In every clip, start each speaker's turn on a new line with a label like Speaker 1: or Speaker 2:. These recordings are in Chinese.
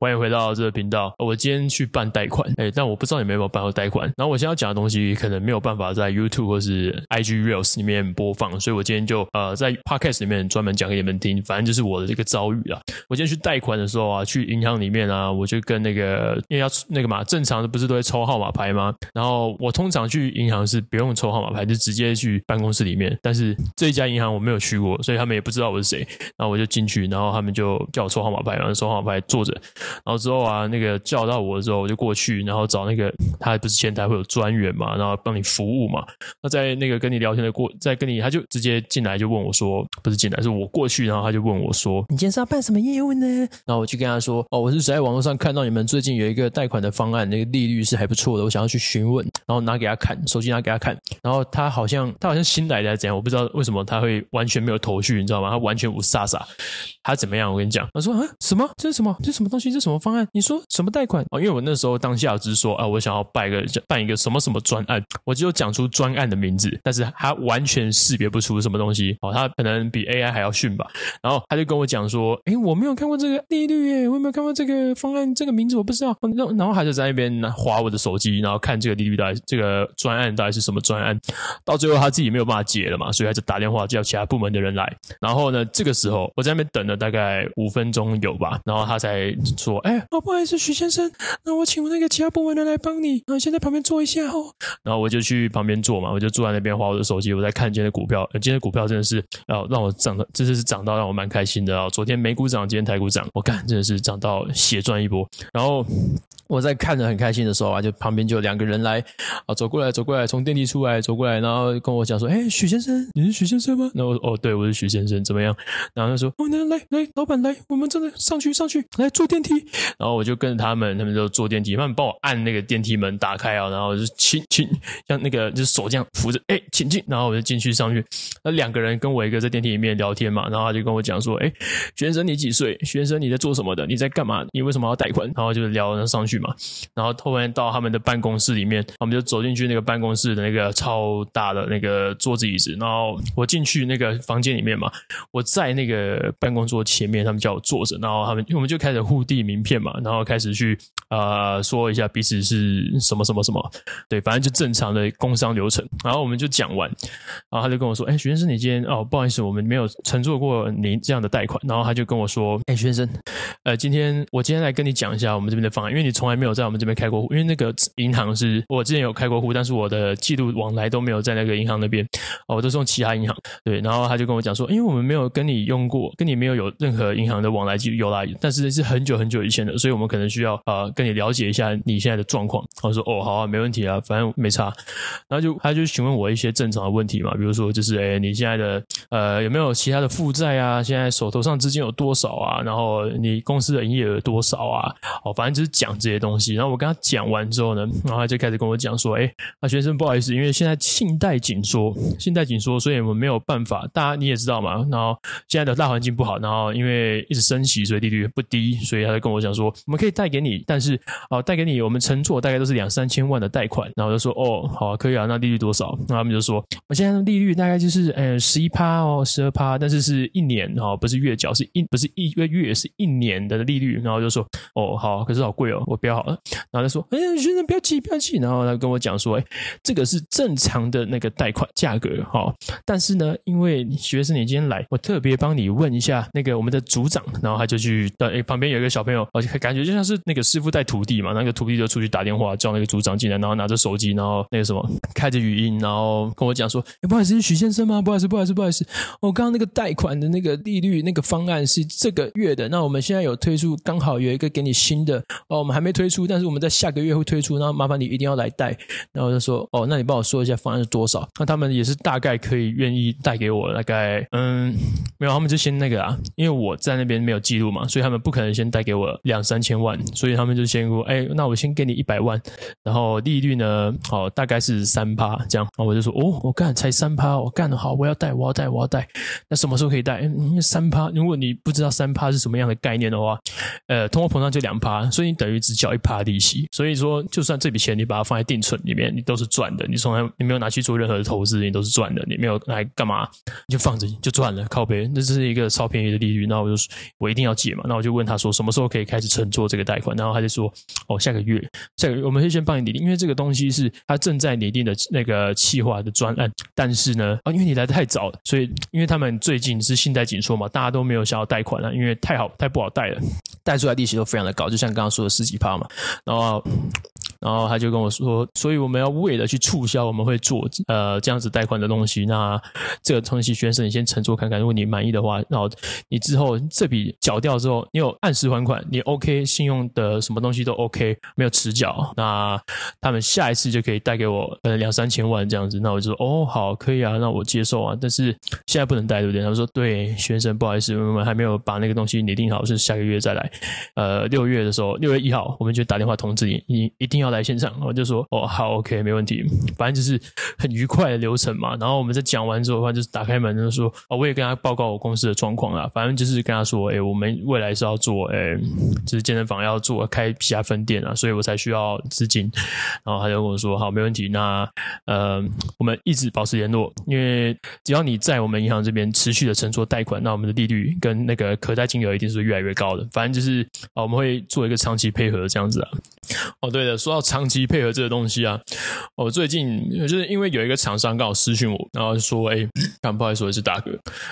Speaker 1: 欢迎回到这个频道。我今天去办贷款，哎，但我不知道你们有没有办过贷款。然后我现在要讲的东西可能没有办法在 YouTube 或是 IG Reels 里面播放，所以我今天就呃在 Podcast 里面专门讲给你们听。反正就是我的这个遭遇啦。我今天去贷款的时候啊，去银行里面啊，我就跟那个因为要那个嘛，正常的不是都会抽号码牌吗？然后我通常去银行是不用抽号码牌，就直接去办公室里面。但是这一家银行我没有去过，所以他们也不知道我是谁。然后我就进去，然后他们就叫我抽号码牌，然后抽号码牌坐着。然后之后啊，那个叫到我的时候，我就过去，然后找那个他不是前台会有专员嘛，然后帮你服务嘛。那在那个跟你聊天的过，在跟你，他就直接进来就问我说，不是进来，是我过去，然后他就问我说，你今天是要办什么业务呢？然后我就跟他说，哦，我是在网络上看到你们最近有一个贷款的方案，那个利率是还不错的，我想要去询问。然后拿给他看，手机拿给他看，然后他好像他好像新来的还是怎样，我不知道为什么他会完全没有头绪，你知道吗？他完全无煞煞，他怎么样？我跟你讲，他说啊，什么？这是什么？这什么东西？这什么方案？你说什么贷款？哦，因为我那时候当下只是说啊，我想要办一个办一个什么什么专案，我就讲出专案的名字，但是他完全识别不出什么东西。哦，他可能比 AI 还要逊吧。然后他就跟我讲说，诶，我没有看过这个利率耶，我有没有看过这个方案？这个名字我不知道。然后然后他就在那边拿滑我的手机，然后看这个利率到底这个专案到底是什么专案。到最后他自己没有办法解了嘛，所以他就打电话叫其他部门的人来。然后呢，这个时候我在那边等了大概五分钟有吧，然后他才说，哎，哦，不好意思，徐先生，那我请问那个其他部门的人来帮你，然后，先在旁边坐一下哦。然后我就去旁边坐嘛，我就坐在那边划我的手机，我在看今天的股票。今天的股票真的是，哦，让我涨的，这次是涨到让我蛮开心的啊。昨天美股涨，今天台股涨，我看，真的是涨到血赚一波。然后我在看着很开心的时候啊，就旁边就有两个人来，啊，走过来，走过来，从电梯出来，走过来，然后跟我讲说，哎，许先生，你是许先生吗？然后哦，对，我是许先生，怎么样？然后他说，哦，那来来，老板来，我们真的上去上去，来坐电梯。然后我就跟着他们，他们就坐电梯，他们帮我按那个电梯门打开啊，然后就请请，像那个就是手这样扶着，哎，请进。然后我就进去上去，那两个人跟我一个在电梯里面聊天嘛，然后他就跟我讲说，哎，许先生你几岁？许先生你在做什么的？你在干嘛？你为什么要贷款？然后就聊上去嘛，然后突然到他们的办公室里面，我我们就走进去那个办公室的那个超大的那个桌子椅子，然后我进去那个房间里面嘛，我在那个办公桌前面，他们叫我坐着，然后他们我们就开始互递名片嘛，然后开始去呃说一下彼此是什么什么什么，对，反正就正常的工商流程，然后我们就讲完，然后他就跟我说，哎，徐先生，你今天哦，不好意思，我们没有承做过您这样的贷款，然后他就跟我说，哎，徐先生，呃，今天我今天来跟你讲一下我们这边的方案，因为你从来没有在我们这边开过户，因为那个银行是我之前没有开过户，但是我的记录往来都没有在那个银行那边，哦，我都是用其他银行，对，然后他就跟我讲说，因为我们没有跟你用过，跟你没有有任何银行的往来记录有啦，但是是很久很久以前的，所以我们可能需要呃跟你了解一下你现在的状况。我说哦，好啊，没问题啊，反正没差。然后就他就询问我一些正常的问题嘛，比如说就是哎，你现在的呃有没有其他的负债啊？现在手头上资金有多少啊？然后你公司的营业额多少啊？哦，反正就是讲这些东西。然后我跟他讲完之后呢，然后他就开始跟我讲说，哎，那学生不好意思，因为现在信贷紧缩，信贷紧缩，所以我们没有办法。大家你也知道嘛，然后现在的大环境不好，然后因为一直升息，所以利率不低，所以他就跟我讲说，我们可以贷给你，但是哦，贷给你，我们承做大概都是两三千万的贷款。然后就说，哦，好，可以啊，那利率多少？然后他们就说，我现在的利率大概就是呃十一趴哦，十二趴，但是是一年哦，不是月缴，是一不是一个月，是一年的利率。然后就说，哦，好，可是好贵哦，我不要好了。然后他说，哎，学生不要急，不要急。然后他跟我讲说，哎，这个是正常的那个贷款价格哈、哦，但是呢，因为学生你今天来，我特别帮你问一下那个我们的组长。然后他就去，哎，旁边有一个小朋友，而且感觉就像是那个师傅带徒弟嘛，那个徒弟就出去打电话叫那个组长进来，然后拿着手机，然后那个什么开着语音，然后跟我讲说，哎，不好意思，是许先生吗？不好意思，不好意思，不好意思，我刚刚那个贷款的那个利率那个方案是这个月的，那我们现在有推出，刚好有一个给你新的哦，我们还没推出，但是我们在下个月会推出，然后麻烦你一定要来贷。然后就说，哦，那你帮我说一下方案是多少？那他们也是大概可以愿意贷给我，大概嗯，没有，他们就先那个啊，因为我在那边没有记录嘛，所以他们不可能先贷给我两三千万，所以他们就先说，哎，那我先给你一百万，然后利率呢，哦，大概是三趴这样。然后我就说，哦，我干才三趴，我干得好，我要贷，我要贷，我要贷。那什么时候可以贷？因为三趴，如果你不知道三趴是什么样的概念的话，呃，通货膨胀就两趴，所以你等于只缴一趴利息。所以说，就算这笔钱你把它放在定存里面，你都是赚的，你从来你没有拿去做任何的投资，你都是赚的，你没有来干嘛，你就放着就赚了，靠北，那这是一个超便宜的利率。那我就我一定要借嘛，那我就问他说什么时候可以开始承做这个贷款，然后他就说哦，下个月，下个月我们会先帮你拟定，因为这个东西是他正在拟定的那个企划的专案，但是呢，啊，因为你来的太早了，所以因为他们最近是信贷紧缩嘛，大家都没有想要贷款了，因为太好太不好贷了，贷出来利息都非常的高，就像刚刚说的十几趴嘛，然后。然后他就跟我说，所以我们要为了去促销，我们会做呃这样子贷款的东西。那这个东西，先生你先乘坐看看，如果你满意的话，然后你之后这笔缴掉之后，你有按时还款，你 OK，信用的什么东西都 OK，没有迟缴，那他们下一次就可以贷给我呃两三千万这样子。那我就说哦好，可以啊，那我接受啊。但是现在不能贷，对不对？他们说对，先生不好意思，我们还没有把那个东西拟定好，是下个月再来。呃，六月的时候，六月一号我们就打电话通知你，你一定要。来现场，我就说哦，好，OK，没问题，反正就是很愉快的流程嘛。然后我们在讲完之后的话，就是打开门就说哦，我也跟他报告我公司的状况啦。反正就是跟他说，哎，我们未来是要做，哎，就是健身房要做开其他分店啊，所以我才需要资金。然后他就跟我说，好，没问题。那呃，我们一直保持联络，因为只要你在我们银行这边持续的承做贷款，那我们的利率跟那个可贷金额一定是越来越高的。反正就是啊，我们会做一个长期配合这样子啊。哦，对的，说到要长期配合这个东西啊，我最近就是因为有一个厂商刚好私讯我，然后说，哎，刚不好意思，我是大哥。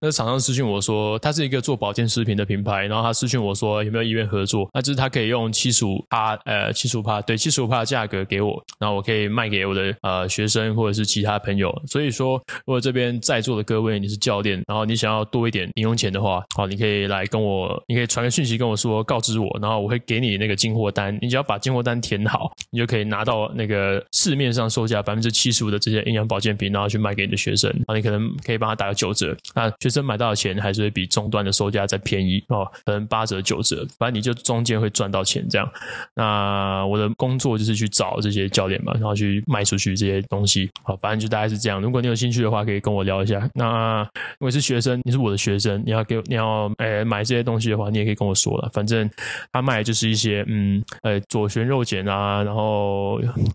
Speaker 1: 那厂商私讯我说，他是一个做保健食品的品牌，然后他私讯我说有没有意愿合作，那就是他可以用七十五趴，呃，七十五趴，对，七十五趴的价格给我，然后我可以卖给我的呃学生或者是其他朋友。所以说，如果这边在座的各位你是教练，然后你想要多一点零用钱的话，好，你可以来跟我，你可以传个讯息跟我说，告知我，然后我会给你那个进货单，你只要把进货单填好，你就可以拿到那个市面上售价百分之七十五的这些营养保健品，然后去卖给你的学生，然后你可能可以帮他打个九折，那学生买到的钱还是会比终端的售价再便宜哦，可能八折九折，反正你就中间会赚到钱这样。那我的工作就是去找这些教练嘛，然后去卖出去这些东西，好，反正就大概是这样。如果你有兴趣的话，可以跟我聊一下。那如果是学生，你是我的学生，你要给你要诶买这些东西的话，你也可以跟我说了。反正他卖的就是一些嗯呃左旋肉碱啊，然后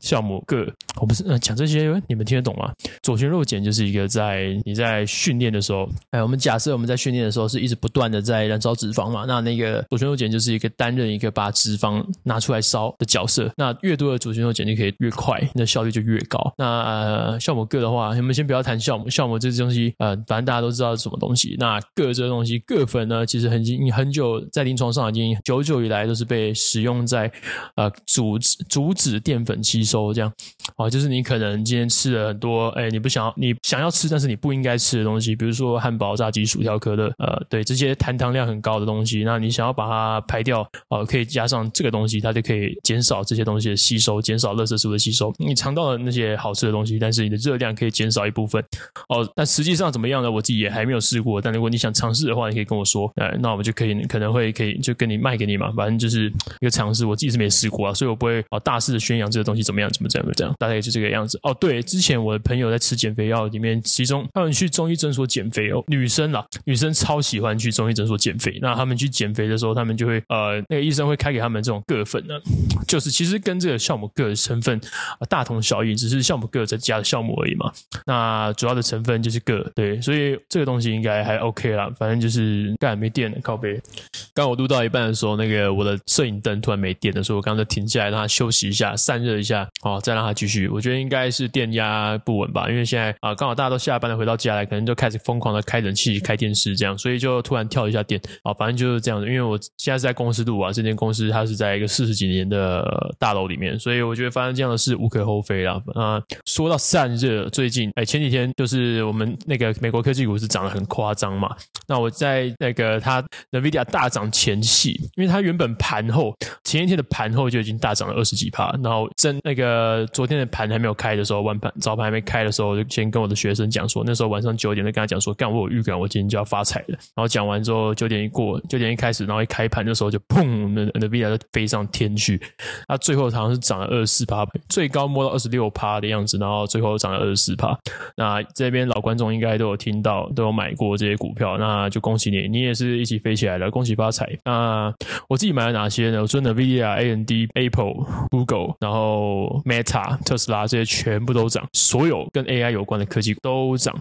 Speaker 1: 酵母铬，我不是讲这些，你们听得懂吗？左旋肉碱就是一个在你在训练的时候，哎，我们假设我们在训练的时候是一直不断的在燃烧脂肪嘛，那那个左旋肉碱就是一个担任一个把脂肪拿出来烧的角色。那越多的左旋肉碱就可以越快，那效率就越高。那呃酵母铬的话，你们先不要谈酵母，酵母这些东西呃，反正大家都知道是什么东西。那铬这个东西，铬粉呢，其实很经很久在临床上已经久久以来都是被使用在呃阻止阻止淀粉吸收这样。哦，就是你可能今天吃了很多，哎，你不想要，你想要吃，但是你不应该吃的东西，比如说汉堡、炸鸡、薯条、可乐，呃，对，这些含糖量很高的东西，那你想要把它排掉，呃，可以加上这个东西，它就可以减少这些东西的吸收，减少垃圾食物的吸收。你尝到了那些好吃的东西，但是你的热量可以减少一部分。哦，但实际上怎么样呢？我自己也还没有试过。但如果你想尝试的话，你可以跟我说，哎，那我们就可以可能会可以就跟你卖给你嘛，反正就是一个尝试。我自己是没试过啊，所以我不会啊、呃、大肆的宣扬这个东西怎么样，怎么怎么这样，大概就这个样子。哦，对，之前我的朋友在吃减肥药里面，其中他们去中医诊所减肥哦，女生啦，女生超喜欢去中医诊所减肥。那他们去减肥的时候，他们就会呃，那个医生会开给他们这种铬粉呢，就是其实跟这个酵母铬的成分啊大同小异，只是酵母铬在加的酵母而已嘛。那主要的成分就是铬，对，所以这个东西应该还 OK 啦。反正就是干没电了，靠背。刚我录到一半的时候，那个我的摄影灯突然没电了，所以我刚才停下来让它休息一下，散热一下，哦，再让它继续。我觉得应该是电压不稳吧，因为现在啊刚好大家都下班了，回到家来，可能就开始疯狂的开冷气、开电视这样，所以就突然跳一下电啊。反正就是这样子，因为我现在是在公司录啊，这间公司它是在一个四十几年的大楼里面，所以我觉得发生这样的事无可厚非啦。啊，说到散热，最近哎前几天就是我们那个美国科技股是涨得很夸张嘛，那我在那个它 NVIDIA 大涨前夕，因为它原本盘后前一天的盘后就已经大涨了二十几趴，然后真那个昨天的盘还没有开的时候，晚盘早盘还没开的时候，我就先跟我的学生讲说，那时候晚上九点就跟他讲说，干我有预感，我今天就要发财了。然后讲完之后，九点一过，九点一开始，然后一开盘的时候就砰，那那 VIA 就飞上天去，那最后好像是涨了二十四趴，最高摸到二十六趴的样子，然后最后涨了二十四趴。那这边老观众应该都有听到，都有买过这些股票，那就恭喜你，你也是一起飞起来了，恭喜发财。那我自己买了哪些呢？我说 NVIDIA、AMD、Apple、Google，然后 Meta、特斯拉这些全部都涨，所有跟 AI 有关的科技都涨。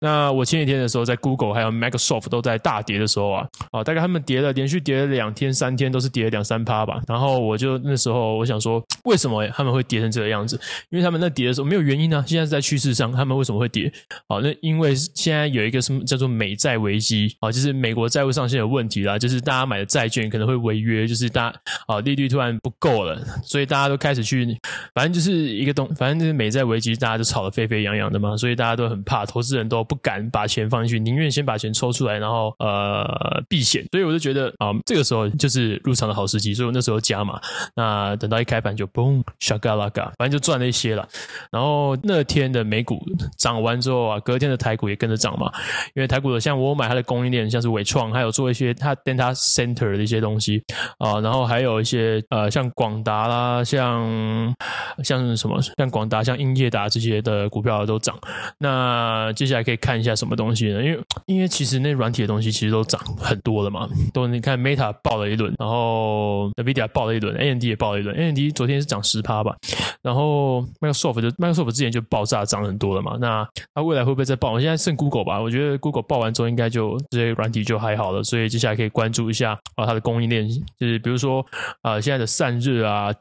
Speaker 1: 那我前几天的时候，在 Google 还有 Microsoft 都在大跌的时候啊，啊，大概他们跌了连续跌了两天、三天，都是跌了两三趴吧。然后我就那时候我想说，为什么他们会跌成这个样子？因为他们那跌的时候没有原因呢、啊。现在是在趋势上，他们为什么会跌？好，那因为现在有一个什么叫做美债危机啊，就是美国债务上限有问题啦，就是大家买的债券可能会违约，就是大啊利率突然不够了，所以大家都开始去，反正就是一个东，反正就是美债危机，大家都吵得沸沸扬扬的嘛，所以大家都很怕，投资人都不敢把钱放进去，宁愿先把钱抽出来，然后呃避险。所以我就觉得啊，这个时候就是入场的好时机，所以我那时候加嘛。那等到一开盘就嘣，沙嘎拉嘎，反正就赚了一些了。然后那天的美股涨完之后啊，隔天的台股也跟着涨嘛，因为台股的像我买它的供应链，像是伟创，还有做一些它 data center 的一些东西啊，然后还有一些呃像广达啦，像像像什么像广达、像英业达这些的股票都涨。那接下来可以看一下什么东西呢？因为因为其实那软体的东西其实都涨很多了嘛，都你看 Meta 爆了一轮，然后 Nvidia 爆了一轮，AMD 也爆了一轮，AMD 昨天是涨十趴吧，然后 Microsoft 就 Microsoft 之前就爆炸涨很多了嘛，那它未来会不会再爆？我现在剩 Google 吧，我觉得 Google 爆完之后应该就这些软体就还好了，所以接下来可以关注一下啊它的供应链，就是比如说啊、现在的散热啊、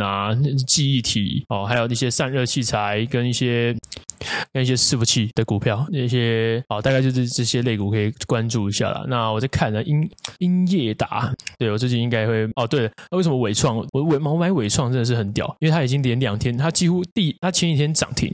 Speaker 1: 啊、记忆体哦，还有那些散热器材跟一些。跟一些伺服器的股票，那些好，大概就是这些类股可以关注一下啦。那我在看呢，英英业达，对，我最近应该会哦。对，那为什么伟创？我纬我买伟创真的是很屌，因为它已经连两天，它几乎第它前几天涨停，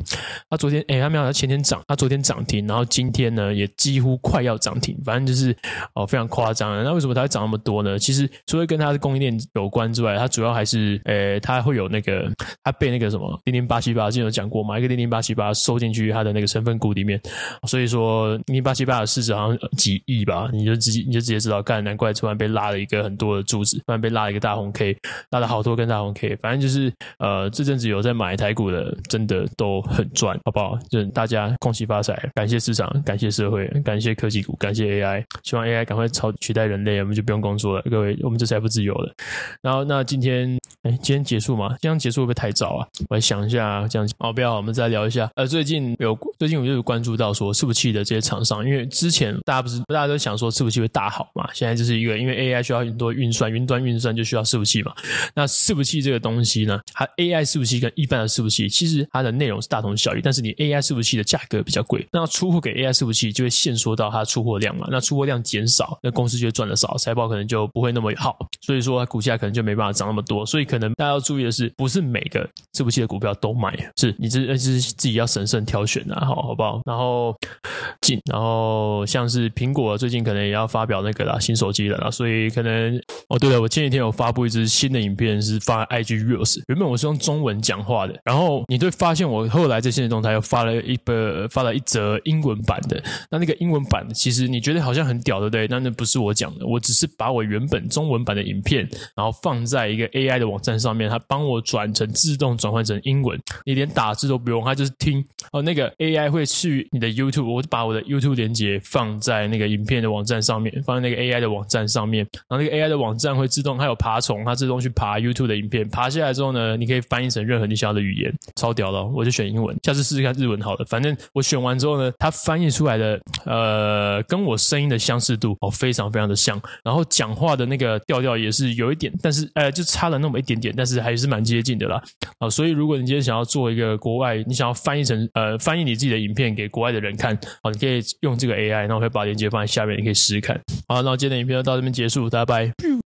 Speaker 1: 它昨天哎，它没有，它前天涨，它昨天涨停，然后今天呢也几乎快要涨停，反正就是哦非常夸张。那为什么它会涨那么多呢？其实除了跟它的供应链有关之外，它主要还是呃，它会有那个它被那个什么零零八七八，之前有讲过嘛，一个零零八七八收进去。它的那个成分股里面，所以说你八七八的市值好像几亿吧，你就直接你就直接知道，干难怪突然被拉了一个很多的柱子，突然被拉了一个大红 K，拉了好多根大红 K，反正就是呃这阵子有在买台股的，真的都很赚，好不好？就大家恭喜发财，感谢市场，感谢社会，感谢科技股，感谢 AI，希望 AI 赶快超取代人类，我们就不用工作了，各位，我们这才不自由了。然后那今天，哎，今天结束吗？这样结束会不会太早啊？我来想一下，这样哦，不要，我们再聊一下。呃，最最近。有最近我就有关注到说伺服器的这些厂商，因为之前大家不是大家都想说伺服器会大好嘛，现在就是一个因为 AI 需要很多运算，云端运算就需要伺服器嘛。那伺服器这个东西呢，它 AI 伺服器跟一般的伺服器其实它的内容是大同小异，但是你 AI 伺服器的价格比较贵，那出货给 AI 伺服器就会限缩到它出货量嘛，那出货量减少，那公司就会赚的少，财报可能就不会那么好，所以说它股价可能就没办法涨那么多。所以可能大家要注意的是，不是每个伺服器的股票都买，是你这是自己要审慎挑选的，好好不好？然后进，然后像是苹果最近可能也要发表那个啦新手机了啦，所以可能哦对了，我前几天有发布一支新的影片是发 IG Reels，原本我是用中文讲话的，然后你会发现我后来在限时动态又发了一个发了一则英文版的，那那个英文版其实你觉得好像很屌对不对？那那不是我讲的，我只是把我原本中文版的影片，然后放在一个 AI 的网站上面，它帮我转成自动转换成英文，你连打字都不用，它就是听哦那个 AI 会。去你的 YouTube，我把我的 YouTube 连接放在那个影片的网站上面，放在那个 AI 的网站上面，然后那个 AI 的网站会自动，它有爬虫，它自动去爬 YouTube 的影片，爬下来之后呢，你可以翻译成任何你想要的语言，超屌了，我就选英文，下次试试看日文好了，反正我选完之后呢，它翻译出来的呃，跟我声音的相似度哦，非常非常的像，然后讲话的那个调调也是有一点，但是呃，就差了那么一点点，但是还是蛮接近的啦，啊，所以如果你今天想要做一个国外，你想要翻译成呃，翻译你自己的影片。给国外的人看，好，你可以用这个 AI，然后我会把链接放在下面，你可以试试看。好，那今天的影片就到这边结束，大家拜。